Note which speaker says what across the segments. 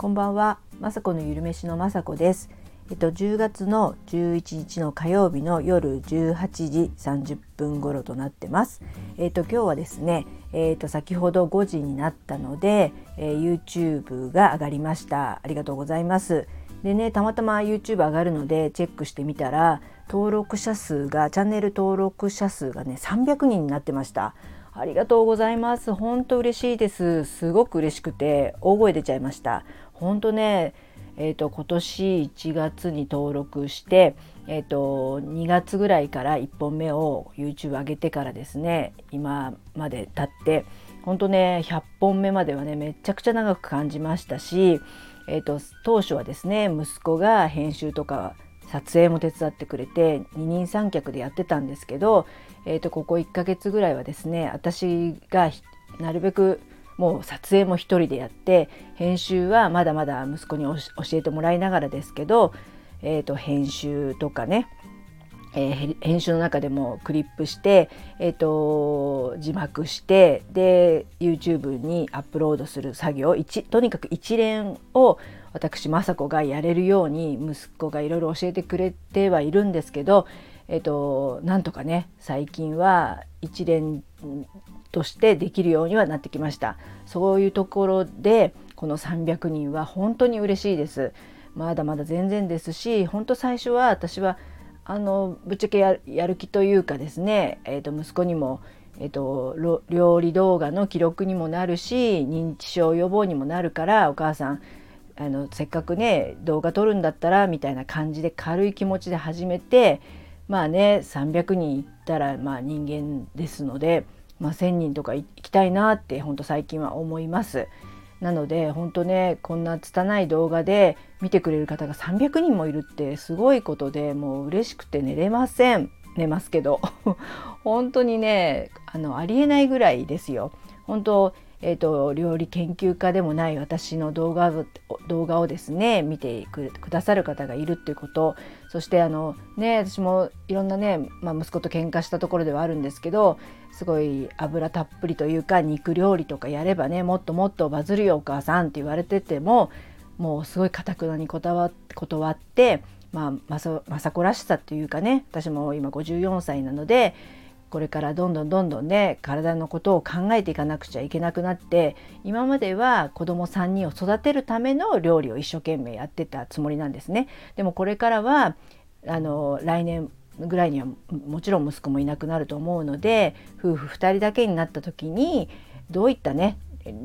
Speaker 1: こんばんは、まさこのゆるめしのまさこです。えっと10月の11日の火曜日の夜18時30分頃となってます。えっと今日はですね、えっと先ほど5時になったので、えー、YouTube が上がりました。ありがとうございます。でねたまたま YouTube 上がるのでチェックしてみたら登録者数がチャンネル登録者数がね300人になってました。ありがとうございます。本当嬉しいです。すごく嬉しくて大声出ちゃいました。本当ね、えーと、今年1月に登録して、えーと、2月ぐらいから1本目を YouTube 上げてからですね今まで経って本当ね100本目まではねめちゃくちゃ長く感じましたし、えーと当初はですね息子が編集とか撮影も手伝ってくれて二人三脚でやってたんですけど、えー、とここ1ヶ月ぐらいはですね私がなるべくもう撮影も一人でやって編集はまだまだ息子に教えてもらいながらですけど、えー、と編集とかねえー、編集の中でもクリップして、えーと、字幕してで YouTube にアップロードする作業とにかく一連を私雅子がやれるように息子がいろいろ教えてくれてはいるんですけど、えーと、なんとかね最近は一連としてできるようにはなってきました。そういうところでこの300人は本当に嬉しいです。まだまだ全然ですし本当最初は私はあのぶっちゃけやる気というかですね、えー、と息子にもえっと、料理動画の記録にもなるし認知症予防にもなるからお母さんあのせっかくね動画撮るんだったらみたいな感じで軽い気持ちで始めてまあね300人いったらまあ人間ですので、まあ、1,000人とか行きたいなって本当最近は思います。なので本当ねこんな拙い動画で見てくれる方が300人もいるってすごいことでもう嬉しくて寝れません寝ますけど 本当にねあのありえないぐらいですよ。本当えーと、料理研究家でもない私の動画動画をですね見てくださる方がいるっていうこと。そしてあのね私もいろんなね、まあ、息子と喧嘩したところではあるんですけどすごい油たっぷりというか肉料理とかやればねもっともっとバズるよお母さんって言われててももうすごいかたくなに断ってまあ政子らしさっていうかね私も今54歳なのでこれからどんどんどんどんね体のことを考えていかなくちゃいけなくなって今までは子供3人を育てるための料理を一生懸命やってたつもりなんですね。でもこれからはあの来年ぐらいにはもちろん息子もいなくなると思うので夫婦2人だけになった時にどういったね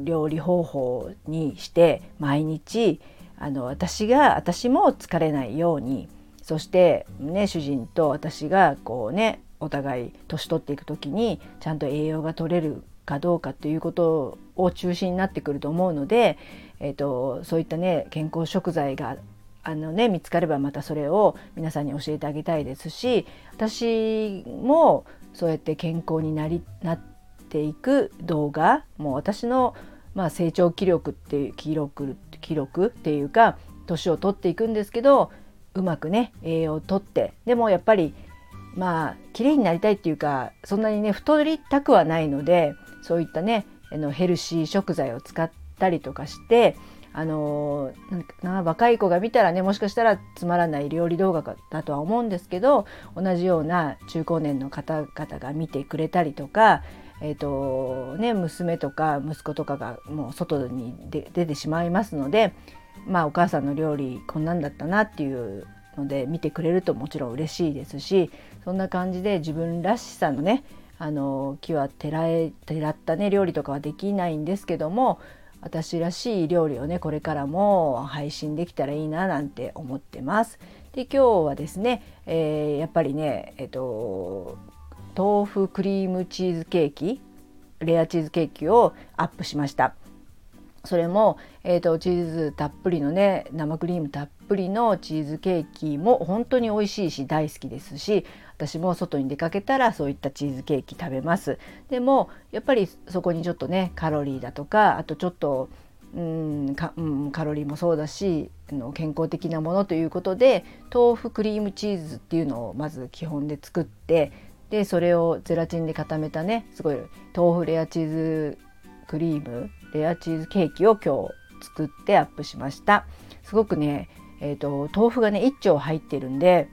Speaker 1: 料理方法にして毎日あの私が私も疲れないようにそしてね主人と私がこうねお互い年取っていく時にちゃんと栄養が取れるかどうかっていうことを中心になってくると思うので、えーと、そういったね健康食材があのね見つかればまたそれを皆さんに教えてあげたいですし私もそうやって健康になりなっていく動画もう私の、まあ、成長記録っていう記録記録っていうか年を取っていくんですけどうまくね栄養をとってでもやっぱりまあ綺麗になりたいっていうかそんなにね太りたくはないのでそういったねあのヘルシー食材を使ったりとかしてあのな若い子が見たらねもしかしたらつまらない料理動画だとは思うんですけど同じような中高年の方々が見てくれたりとか、えーとね、娘とか息子とかがもう外に出てしまいますのでまあお母さんの料理こんなんだったなっていうので見てくれるともちろん嬉しいですしそんな感じで自分らしさのねあの木はてらえてらったね料理とかはできないんですけども私らしい料理をねこれからも配信できたらいいななんて思ってます。で今日はですね、えー、やっぱりねえっと豆腐クリームチーズケーキレアチーズケーキをアップしました。それも、えーと、チーズたっぷりのね生クリームたっぷりのチーズケーキも本当に美味しいし大好きですし私も外に出かけたらそういったチーズケーキ食べます。でもやっぱりそこにちょっとねカロリーだとかあとちょっとうんか、うん、カロリーもそうだしの健康的なものということで豆腐クリームチーズっていうのをまず基本で作ってでそれをゼラチンで固めたねすごい豆腐レアチーズクリームレアチーズケーキを今日作ってアップしました。すごくね、えーと、豆腐がね1丁入ってるんで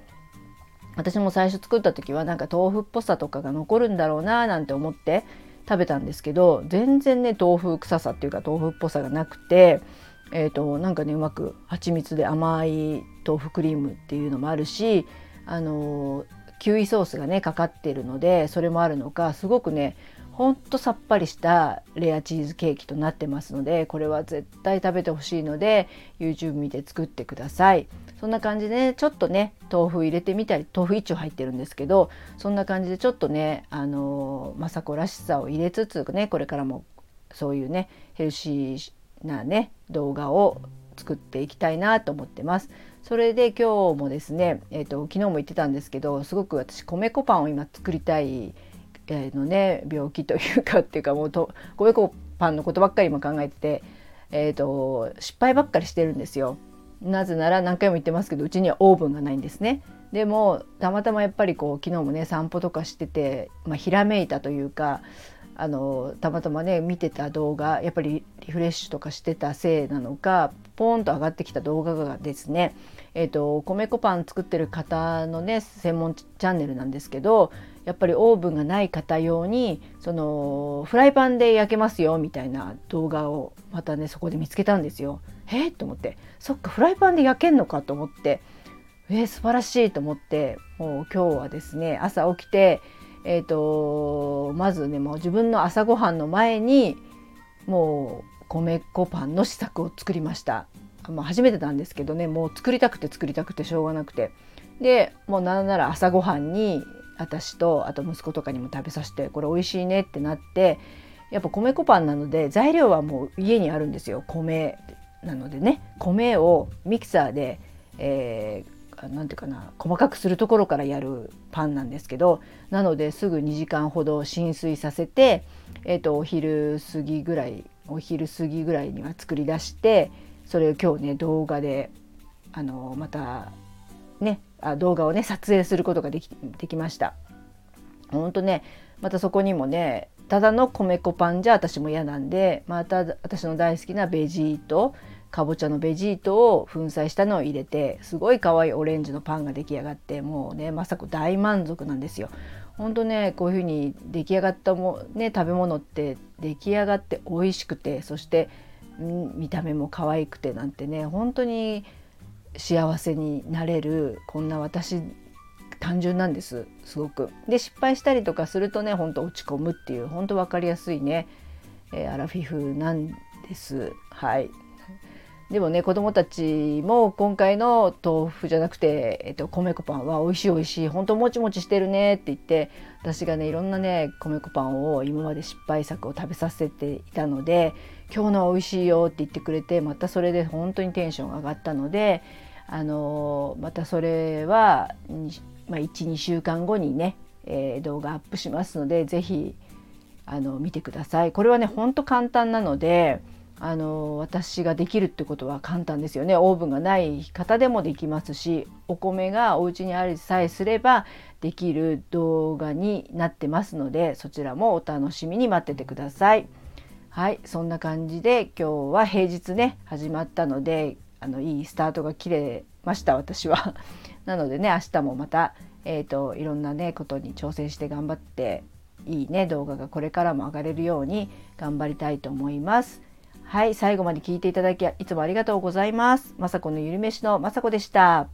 Speaker 1: 私も最初作った時はなんか豆腐っぽさとかが残るんだろうななんて思って食べたんですけど全然ね豆腐臭さっていうか豆腐っぽさがなくてえーと、なんかねうまく蜂蜜で甘い豆腐クリームっていうのもあるしあのキウイソースがねかかってるのでそれもあるのかすごくねほんとさっぱりしたレアチーズケーキとなってますのでこれは絶対食べてほしいので YouTube 見て作ってくださいそんな感じでねちょっとね豆腐入れてみたり豆腐一丁入ってるんですけどそんな感じでちょっとねあの雅子らしさを入れつつねこれからもそういうねヘルシーなね動画を作っていきたいなと思ってます。それで今日もですね、えーと、昨日も言ってたんですけどすごく私米粉パンを今作りたい、えー、のね病気というかっていうかもうと米粉パンのことばっかり今考えてて、えーと、失敗ばっかりしてるんですよ。なぜなら何回も言ってますけどうちにはオーブンがないんですね。でもたまたまやっぱりこう昨日もね散歩とかしてて、まあ、ひらめいたというかあのたまたまね見てた動画やっぱりリフレッシュとかしてたせいなのかポーンと上がってきた動画がですねえーと、米粉パン作ってる方のね専門チャンネルなんですけどやっぱりオーブンがない方用にそのフライパンで焼けますよみたいな動画をまたねそこで見つけたんですよ。えー、と思ってそっかフライパンで焼けんのかと思ってえー、素晴らしいと思ってもう今日はですね朝起きてえーと、まずねもう自分の朝ごはんの前にもう米粉パンの試作を作りました。まあ、初めてなんですけどねもう作りたくて作りたくてしょうがなくてでもうなんなら朝ごはんに私とあと息子とかにも食べさせてこれ美味しいねってなってやっぱ米粉パンなので材料はもう家にあるんですよ。米なのでね。米をミキサーで、えー、何て言うかな細かくするところからやるパンなんですけどなのですぐ2時間ほど浸水させて、えーと、お昼過ぎぐらいお昼過ぎぐらいには作り出してそれを今日ね動画であのまたねあ動画をね撮影することができできました。本当ねまたそこにもねただの米粉パンじゃ私も嫌なんでまた私の大好きなベジートかぼちゃのベジートを粉砕したのを入れてすごい可愛いオレンジのパンが出来上がってもうねまさか大満足なんですよ。ほんとねこういう風に出来上がったも、ね、食べ物って出来上がって美味しくてそして見た目も可愛くてなんてね本当に幸せになれるこんな私単純なんですすごく。で失敗したりとかするとねほんと落ち込むっていうほんと分かりやすいね、えー、アラフィフなんです。はいでもね子供たちも今回の豆腐じゃなくて、えっと、米粉パンは美味しい美味しい本当もちもちしてるねって言って私がねいろんなね米粉パンを今まで失敗作を食べさせていたので今日のは美味しいよって言ってくれてまたそれで本当にテンション上がったのであのまたそれは、まあ、12週間後にね、えー、動画アップしますので是非見てください。これはねほんと簡単なのであの私ができるってことは簡単ですよねオーブンがない方でもできますしお米がお家にありさえすればできる動画になってますのでそちらもお楽しみに待っててください。はいそんな感じで今日は平日ね始まったのであのいいスタートが切れました私は。なのでね明日もまた、えーと、いろんなねことに挑戦して頑張っていいね動画がこれからも上がれるように頑張りたいと思います。はい、最後まで聞いていただきいつもありがとうございます。まさこのゆるめしのまさこでした。